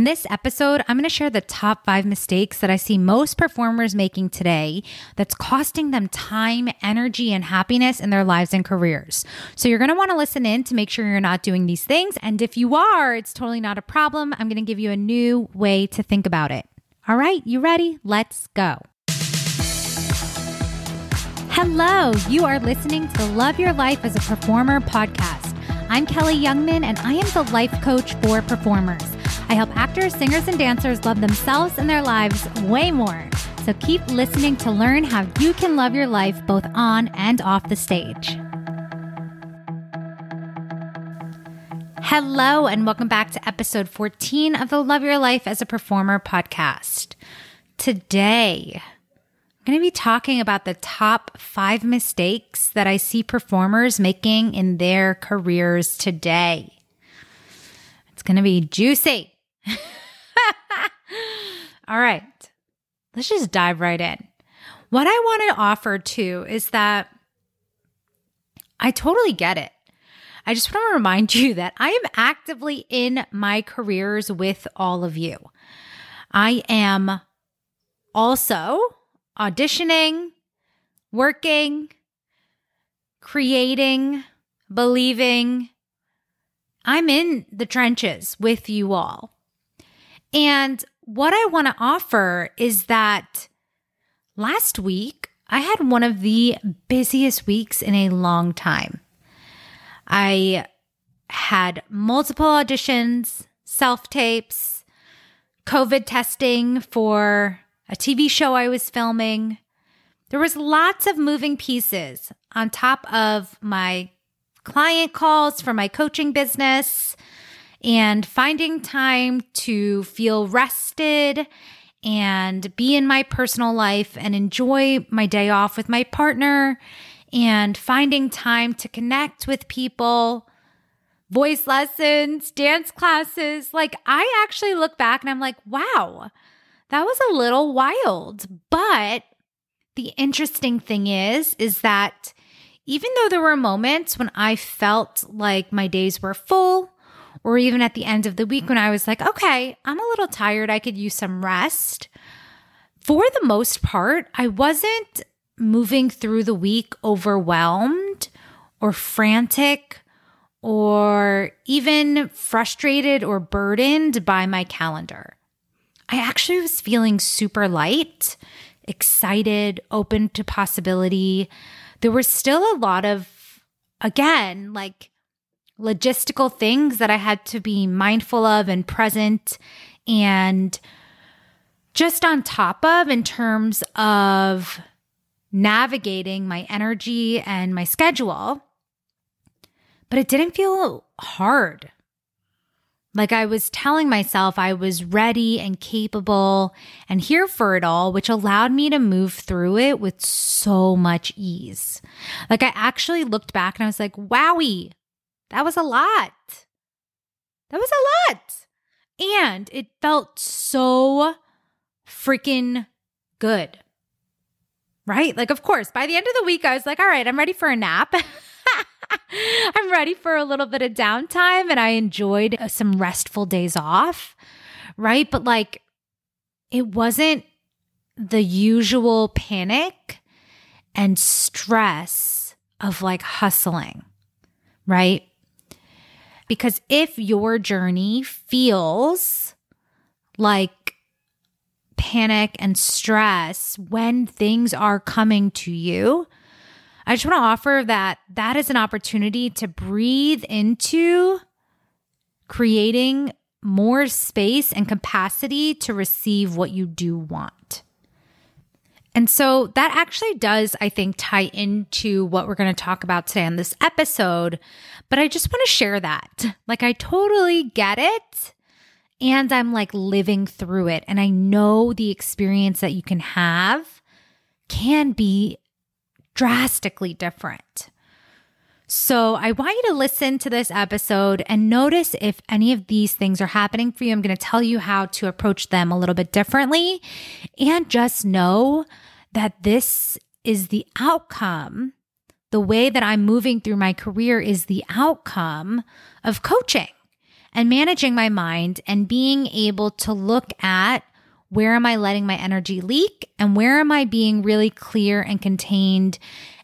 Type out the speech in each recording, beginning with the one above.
In this episode, I'm going to share the top five mistakes that I see most performers making today that's costing them time, energy, and happiness in their lives and careers. So you're going to want to listen in to make sure you're not doing these things. And if you are, it's totally not a problem. I'm going to give you a new way to think about it. All right, you ready? Let's go. Hello, you are listening to the Love Your Life as a Performer podcast. I'm Kelli Youngman, and I am the life coach for performers. I help actors, singers, and dancers love themselves and their lives way more. So keep listening to learn how you can love your life both on and off the stage. Hello, and welcome back to episode 14 of the Love Your Life as a Performer podcast. Today, I'm going to be talking about the top five mistakes that I see performers making in their careers today. It's going to be juicy. All right, let's just dive right in. What I want to offer too is that I totally get it. I just want to remind you that I am actively in my careers with all of you. I am also auditioning, working, creating, believing. I'm in the trenches with you all. And what I want to offer is that last week I had one of the busiest weeks in a long time. I had multiple auditions, self tapes, COVID testing for a TV show I was filming. There was lots of moving pieces on top of my client calls for my coaching business and finding time to feel rested and be in my personal life and enjoy my day off with my partner and finding time to connect with people, voice lessons, dance classes. Like, I actually look back and I'm like, wow, that was a little wild. But the interesting thing is, is that even though there were moments when I felt like my days were full, or even at the end of the week when I was like, okay, I'm a little tired, I could use some rest. For the most part, I wasn't moving through the week overwhelmed or frantic or even frustrated or burdened by my calendar. I actually was feeling super light, excited, open to possibility. There was still a lot of, again, like logistical things that I had to be mindful of and present and just on top of in terms of navigating my energy and my schedule. But it didn't feel hard. Like I was telling myself I was ready and capable and here for it all, which allowed me to move through it with so much ease. Like I actually looked back and I was like, wowie, that was a lot. That was a lot. And it felt so freaking good. Right? Like, of course, by the end of the week, I was like, all right, I'm ready for a nap. I'm ready for a little bit of downtime. And I enjoyed uh, some restful days off. Right. But like, it wasn't the usual panic and stress of like hustling. Right. Because if your journey feels like panic and stress when things are coming to you, I just want to offer that that is an opportunity to breathe into creating more space and capacity to receive what you do want. And so that actually does, I think, tie into what we're going to talk about today on this episode. But I just want to share that. Like, I totally get it. And I'm like living through it. And I know the experience that you can have can be drastically different. So I want you to listen to this episode and notice if any of these things are happening for you. I'm going to tell you how to approach them a little bit differently. And just know that this is the outcome. The way that I'm moving through my career is the outcome of coaching and managing my mind and being able to look at where am I letting my energy leak and where am I being really clear and contained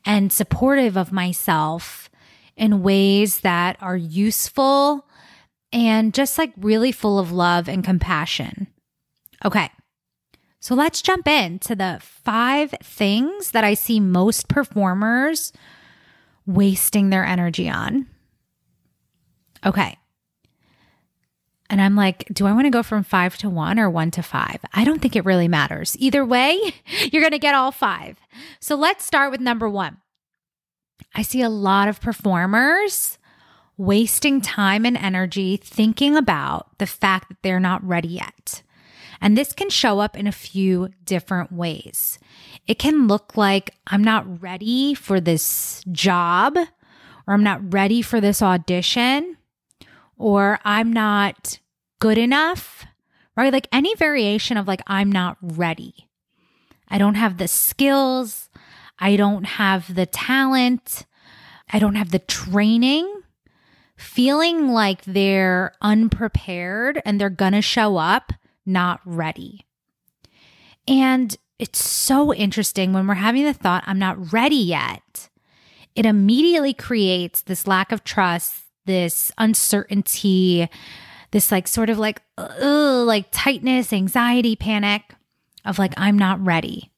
and supportive of myself in ways that are useful and just like really full of love and compassion. Okay. So let's jump into the five things that I see most performers wasting their energy on. Okay. And I'm like, do I want to go from five to one or one to five? I don't think it really matters. Either way, you're going to get all five. So let's start with number one. I see a lot of performers wasting time and energy thinking about the fact that they're not ready yet. And this can show up in a few different ways. It can look like I'm not ready for this job, or I'm not ready for this audition, or I'm not good enough, right? Like any variation of like, I'm not ready. I don't have the skills. I don't have the talent. I don't have the training. Feeling like they're unprepared and they're going to show up not ready. And it's so interesting when we're having the thought, I'm not ready yet. It immediately creates this lack of trust, this uncertainty, this like sort of like, ugh, like tightness, anxiety, panic of like, I'm not ready.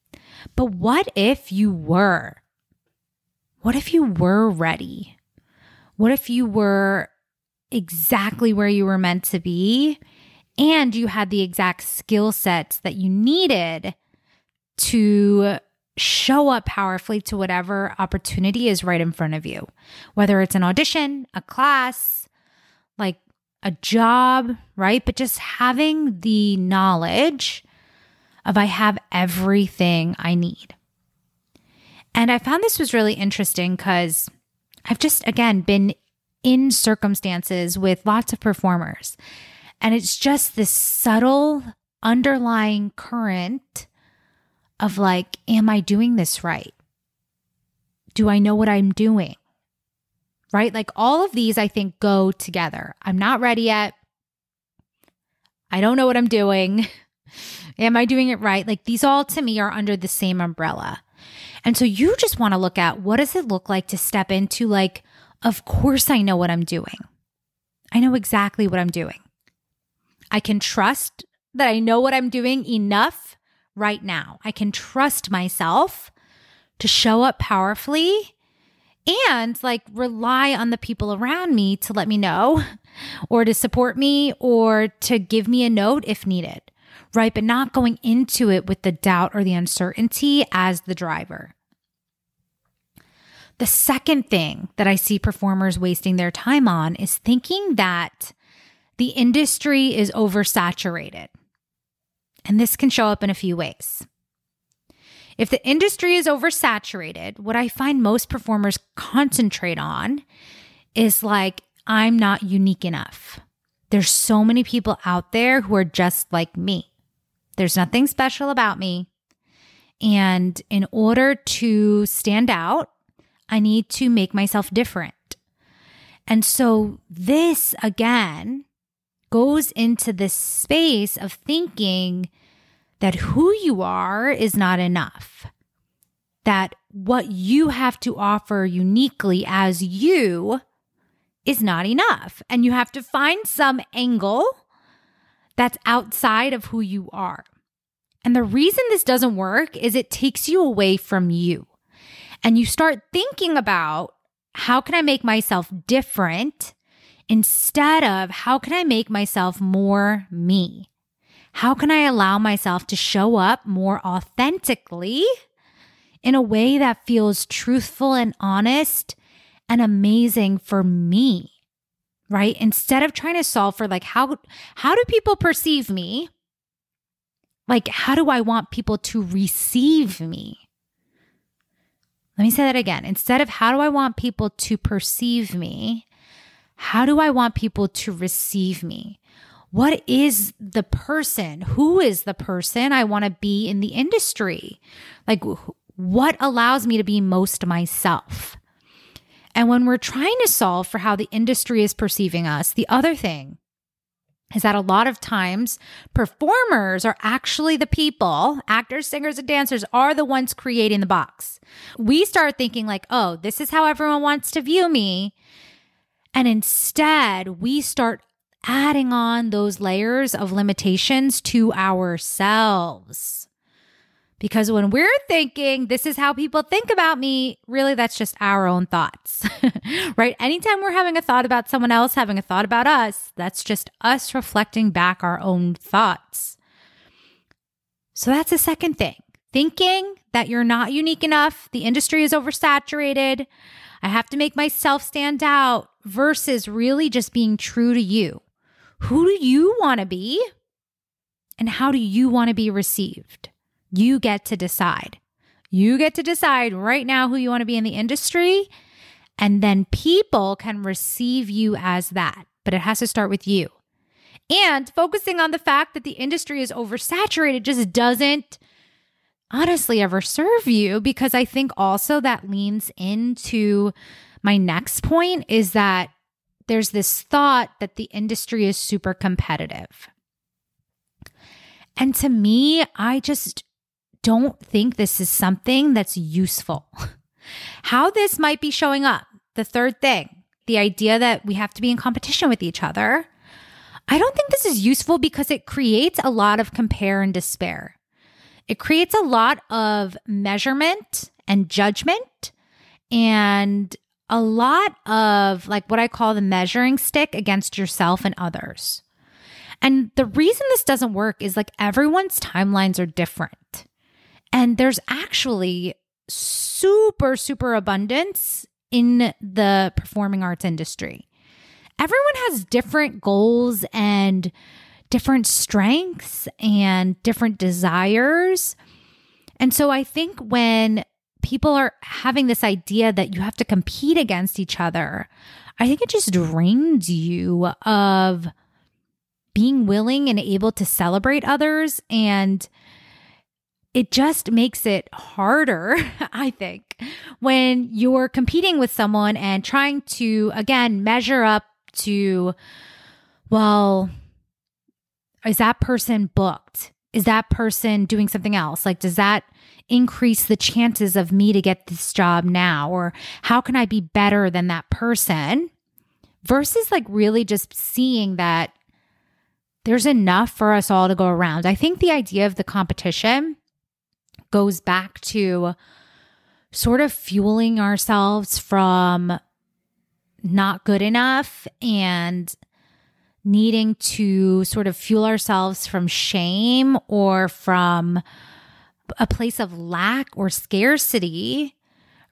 But what if you were? What if you were ready? What if you were exactly where you were meant to be and you had the exact skill sets that you needed to show up powerfully to whatever opportunity is right in front of you, whether it's an audition, a class, like a job, right? But just having the knowledge of I have everything I need. And I found this was really interesting because I've just, again, been in circumstances with lots of performers. And it's just this subtle underlying current of like, am I doing this right? Do I know what I'm doing? Right? Like all of these, I think, go together. I'm not ready yet. I don't know what I'm doing. Am I doing it right? Like these all to me are under the same umbrella. And so you just want to look at what does it look like to step into like, of course I know what I'm doing. I know exactly what I'm doing. I can trust that I know what I'm doing enough right now. I can trust myself to show up powerfully and like rely on the people around me to let me know or to support me or to give me a note if needed, right? But not going into it with the doubt or the uncertainty as the driver. The second thing that I see performers wasting their time on is thinking that the industry is oversaturated. And this can show up in a few ways. If the industry is oversaturated, what I find most performers concentrate on is like, I'm not unique enough. There's so many people out there who are just like me. There's nothing special about me. And in order to stand out, I need to make myself different. And so, this again goes into this space of thinking that who you are is not enough, that what you have to offer uniquely as you is not enough. And you have to find some angle that's outside of who you are. And the reason this doesn't work is it takes you away from you. And you start thinking about how can I make myself different instead of how can I make myself more me? How can I allow myself to show up more authentically in a way that feels truthful and honest and amazing for me? Right? Instead of trying to solve for like how how do people perceive me? Like how do I want people to receive me? Let me say that again. Instead of how do I want people to perceive me, how do I want people to receive me? What is the person? Who is the person I want to be in the industry? Like, what allows me to be most myself? And when we're trying to solve for how the industry is perceiving us, the other thing is that a lot of times performers are actually the people, actors, singers, and dancers are the ones creating the box. We start thinking, like, oh, this is how everyone wants to view me. And instead, we start adding on those layers of limitations to ourselves. Because when we're thinking, this is how people think about me, really, that's just our own thoughts, right? Anytime we're having a thought about someone else having a thought about us, that's just us reflecting back our own thoughts. So that's the second thing. Thinking that you're not unique enough, the industry is oversaturated, I have to make myself stand out versus really just being true to you. Who do you want to be? And how do you want to be received? You get to decide. You get to decide right now who you want to be in the industry. And then people can receive you as that. But it has to start with you. And focusing on the fact that the industry is oversaturated just doesn't honestly ever serve you because I think also that leans into my next point is that there's this thought that the industry is super competitive. And to me, I just don't think this is something that's useful. How this might be showing up, the third thing, the idea that we have to be in competition with each other. I don't think this is useful because it creates a lot of compare and despair. It creates a lot of measurement and judgment and a lot of like what I call the measuring stick against yourself and others. And the reason this doesn't work is like everyone's timelines are different. And there's actually super, super abundance in the performing arts industry. Everyone has different goals and different strengths and different desires. And so I think when people are having this idea that you have to compete against each other, I think it just drains you of being willing and able to celebrate others and it just makes it harder, I think, when you're competing with someone and trying to, again, measure up to, well, is that person booked? Is that person doing something else? Like, does that increase the chances of me to get this job now? Or how can I be better than that person? Versus like really just seeing that there's enough for us all to go around. I think the idea of the competition goes back to sort of fueling ourselves from not good enough and needing to sort of fuel ourselves from shame or from a place of lack or scarcity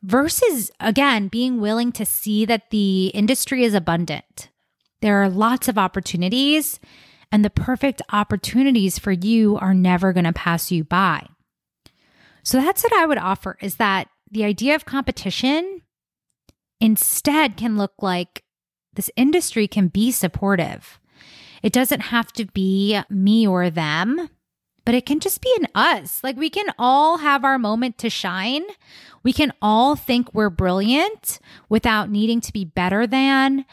versus, again, being willing to see that the industry is abundant. There are lots of opportunities, and the perfect opportunities for you are never going to pass you by. So that's what I would offer is that the idea of competition instead can look like this industry can be supportive. It doesn't have to be me or them, but it can just be an us. Like we can all have our moment to shine. We can all think we're brilliant without needing to be better than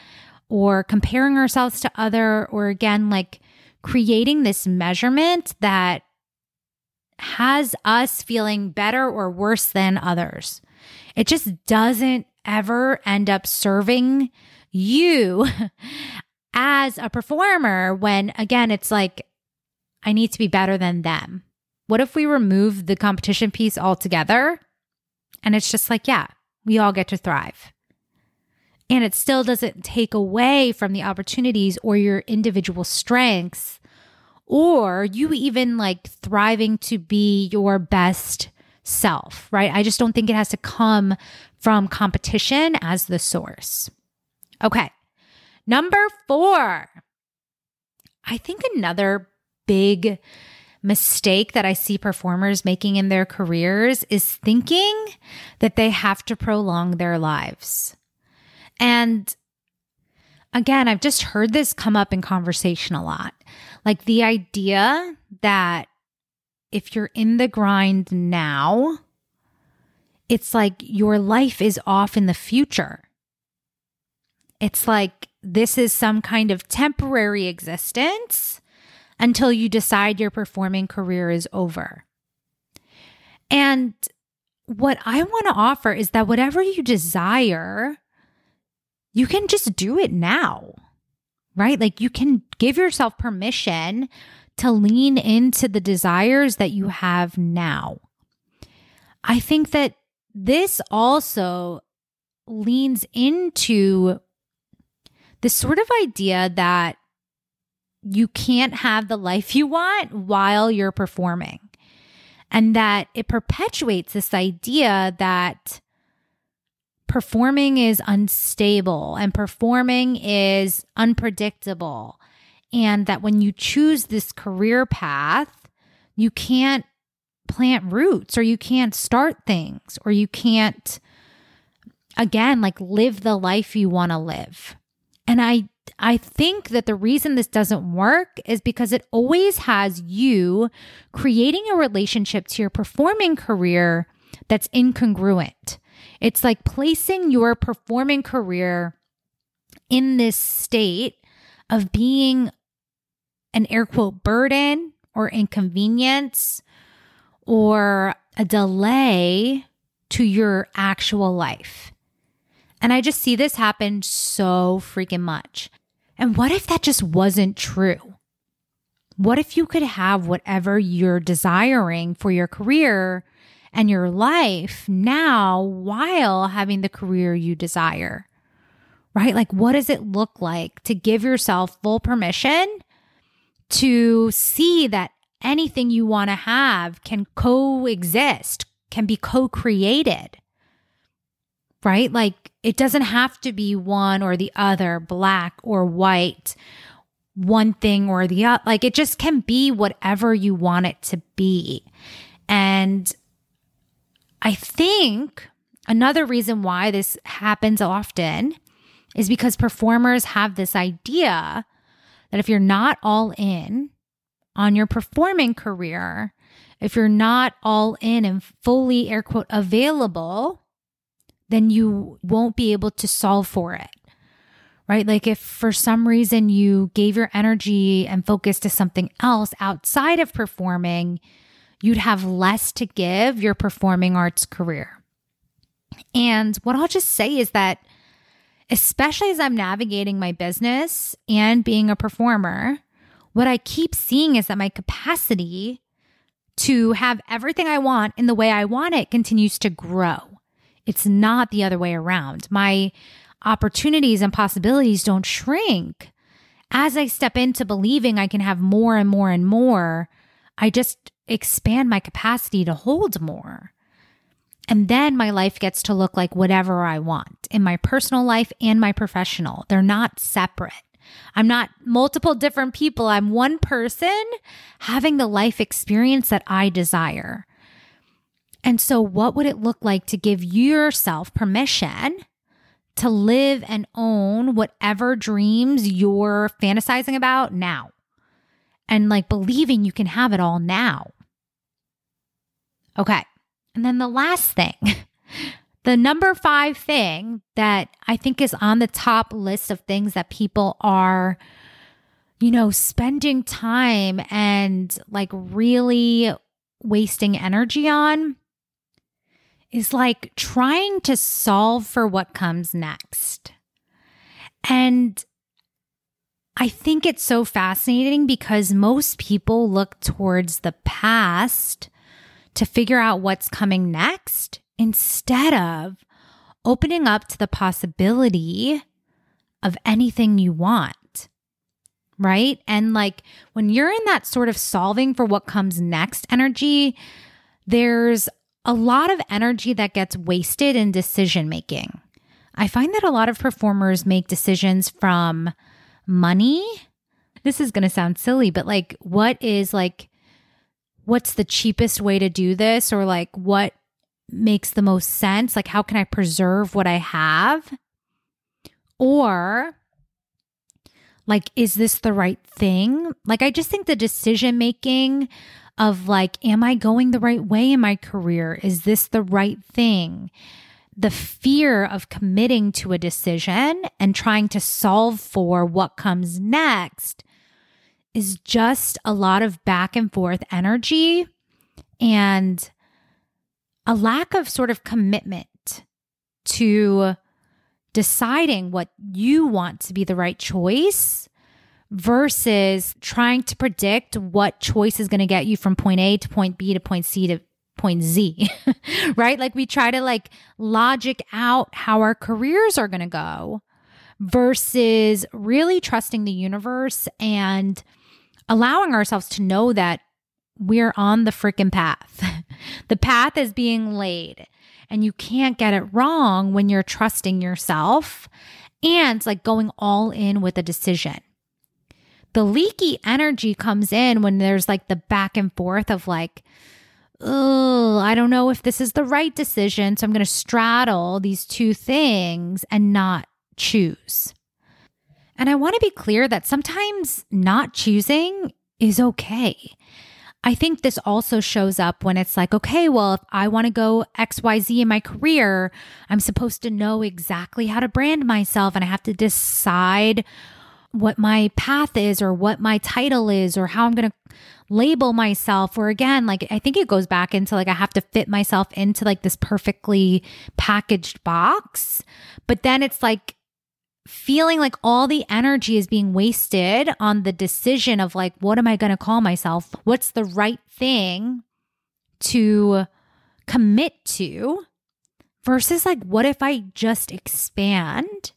or comparing ourselves to other or again like creating this measurement that has us feeling better or worse than others. It just doesn't ever end up serving you as a performer when, again, it's like, I need to be better than them. What if we remove the competition piece altogether? And it's just like, yeah, we all get to thrive. And it still doesn't take away from the opportunities or your individual strengths or you even like thriving to be your best self, right? I just don't think it has to come from competition as the source. Okay. Number four, I think another big mistake that I see performers making in their careers is thinking that they have to prolong their lives. And again, I've just heard this come up in conversation a lot. Like the idea that if you're in the grind now, it's like your life is off in the future. It's like this is some kind of temporary existence until you decide your performing career is over. And what I want to offer is that whatever you desire, you can just do it now, right? Like you can give yourself permission to lean into the desires that you have now. I think that this also leans into this sort of idea that you can't have the life you want while you're performing. And that it perpetuates this idea that performing is unstable and performing is unpredictable. And that when you choose this career path, you can't plant roots or you can't start things or you can't, again, like live the life you want to live. And I I think that the reason this doesn't work is because it always has you creating a relationship to your performing career that's incongruent. It's like placing your performing career in this state of being an air quote burden or inconvenience or a delay to your actual life. And I just see this happen so freaking much. And what if that just wasn't true? What if you could have whatever you're desiring for your career and your life now while having the career you desire? Right? Like, what does it look like to give yourself full permission to see that anything you want to have can coexist, can be co created? right? Like it doesn't have to be one or the other, black or white, one thing or the other. Like it just can be whatever you want it to be. And I think another reason why this happens often is because performers have this idea that if you're not all in on your performing career, if you're not all in and fully air quote available then you won't be able to solve for it. Right? Like if for some reason you gave your energy and focus to something else outside of performing, you'd have less to give your performing arts career. And what I'll just say is that, especially as I'm navigating my business and being a performer, what I keep seeing is that my capacity to have everything I want in the way I want it continues to grow. It's not the other way around. My opportunities and possibilities don't shrink. As I step into believing I can have more and more and more, I just expand my capacity to hold more. And then my life gets to look like whatever I want in my personal life and my professional. They're not separate. I'm not multiple different people. I'm one person having the life experience that I desire. And so, what would it look like to give yourself permission to live and own whatever dreams you're fantasizing about now? And like believing you can have it all now. Okay. And then the last thing, the number five thing that I think is on the top list of things that people are, you know, spending time and like really wasting energy on is like trying to solve for what comes next. And I think it's so fascinating because most people look towards the past to figure out what's coming next instead of opening up to the possibility of anything you want. Right. And like when you're in that sort of solving for what comes next energy, there's a lot of energy that gets wasted in decision making. I find that a lot of performers make decisions from money. This is going to sound silly, but like, what is like, what's the cheapest way to do this? Or like, what makes the most sense? Like, how can I preserve what I have? Or, like, is this the right thing? Like, I just think the decision making of like, am I going the right way in my career? Is this the right thing? The fear of committing to a decision and trying to solve for what comes next is just a lot of back and forth energy and a lack of sort of commitment to deciding what you want to be the right choice versus trying to predict what choice is going to get you from point A to point B to point C to point Z, right? Like we try to like logic out how our careers are going to go versus really trusting the universe and allowing ourselves to know that we're on the freaking path. the path is being laid and you can't get it wrong when you're trusting yourself and like going all in with a decision. The leaky energy comes in when there's like the back and forth of like, oh, I don't know if this is the right decision. So I'm going to straddle these two things and not choose. And I want to be clear that sometimes not choosing is okay. I think this also shows up when it's like, okay, well, if I want to go XYZ in my career, I'm supposed to know exactly how to brand myself and I have to decide what my path is or what my title is or how I'm going to label myself. Or again, like, I think it goes back into like, I have to fit myself into like this perfectly packaged box. But then it's like, feeling like all the energy is being wasted on the decision of like, what am I going to call myself? What's the right thing to commit to? Versus like, what if I just expand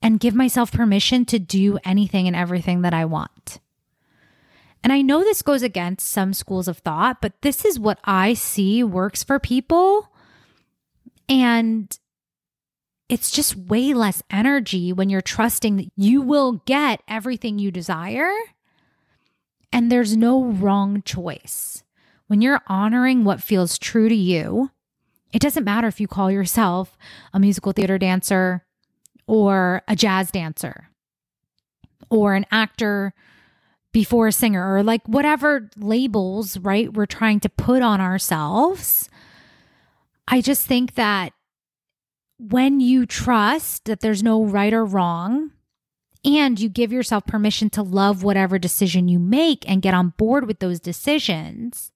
and give myself permission to do anything and everything that I want? And I know this goes against some schools of thought, but this is what I see works for people. And it's just way less energy when you're trusting that you will get everything you desire and there's no wrong choice. When you're honoring what feels true to you, it doesn't matter if you call yourself a musical theater dancer or a jazz dancer or an actor before a singer or like whatever labels, right, we're trying to put on ourselves. I just think that when you trust that there's no right or wrong, and you give yourself permission to love whatever decision you make and get on board with those decisions,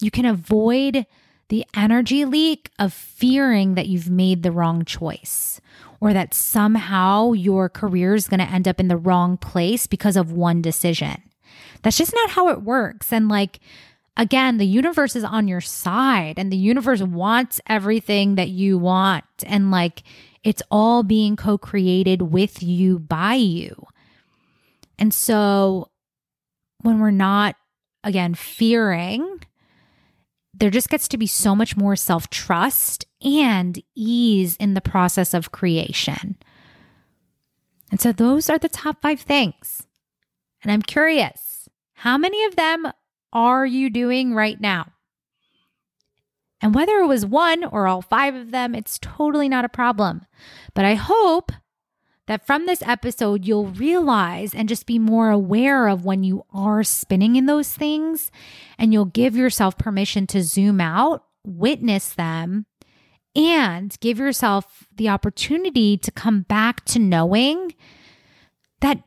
you can avoid the energy leak of fearing that you've made the wrong choice or that somehow your career is going to end up in the wrong place because of one decision. That's just not how it works. And like, again, the universe is on your side and the universe wants everything that you want. And like it's all being co created with you by you. And so when we're not, again, fearing, there just gets to be so much more self trust and ease in the process of creation. And so those are the top five things. And I'm curious, how many of them are you doing right now? And whether it was one or all five of them, it's totally not a problem. But I hope that from this episode, you'll realize and just be more aware of when you are spinning in those things, and you'll give yourself permission to zoom out, witness them, and give yourself the opportunity to come back to knowing that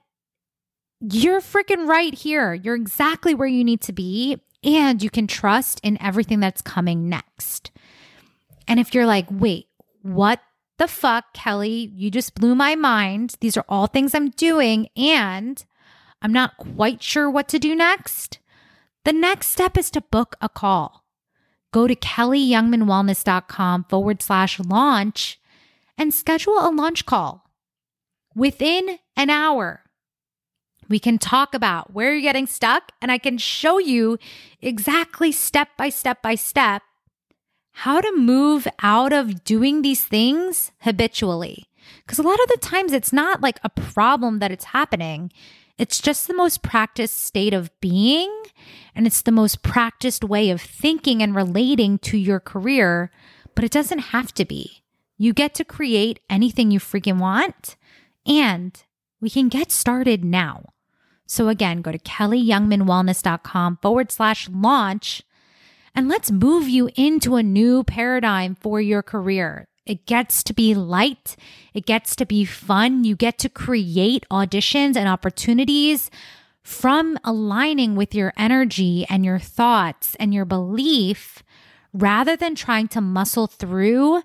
you're freaking right here. You're exactly where you need to be. And you can trust in everything that's coming next. And if you're like, wait, what the fuck, Kelli? You just blew my mind. These are all things I'm doing. And I'm not quite sure what to do next. The next step is to book a call. Go to kelliyoungmanwellness.com forward slash launch and schedule a launch call. Within an hour, we can talk about where you're getting stuck, and I can show you exactly step by step by step how to move out of doing these things habitually. Because a lot of the times it's not like a problem that it's happening. It's just the most practiced state of being, and it's the most practiced way of thinking and relating to your career, but it doesn't have to be. You get to create anything you freaking want, and we can get started now. So again, go to kelliyoungmanwellness.com forward slash launch and let's move you into a new paradigm for your career. It gets to be light. It gets to be fun. You get to create auditions and opportunities from aligning with your energy and your thoughts and your belief rather than trying to muscle through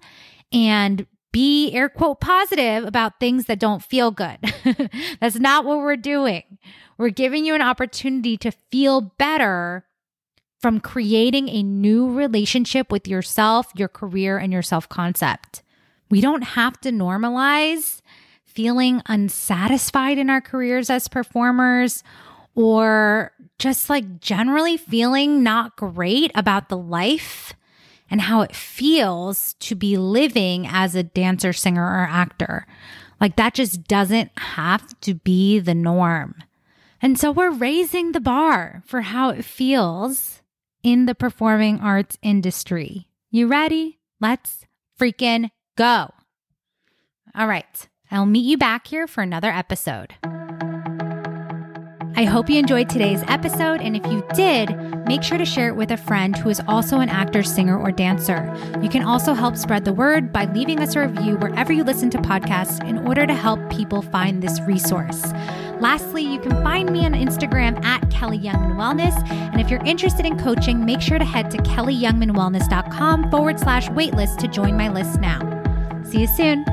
and be air quote positive about things that don't feel good. That's not what we're doing. We're giving you an opportunity to feel better from creating a new relationship with yourself, your career, and your self concept. We don't have to normalize feeling unsatisfied in our careers as performers or just like generally feeling not great about the life and how it feels to be living as a dancer, singer, or actor. Like that just doesn't have to be the norm. And so we're raising the bar for how it feels in the performing arts industry. You ready? Let's freaking go. All right. I'll meet you back here for another episode. I hope you enjoyed today's episode, and if you did, make sure to share it with a friend who is also an actor, singer, or dancer. You can also help spread the word by leaving us a review wherever you listen to podcasts in order to help people find this resource. Lastly, you can find me on Instagram at Kelli Youngman Wellness. And if you're interested in coaching, make sure to head to kelliyoungmanwellness.com forward slash waitlist to join my list now. See you soon.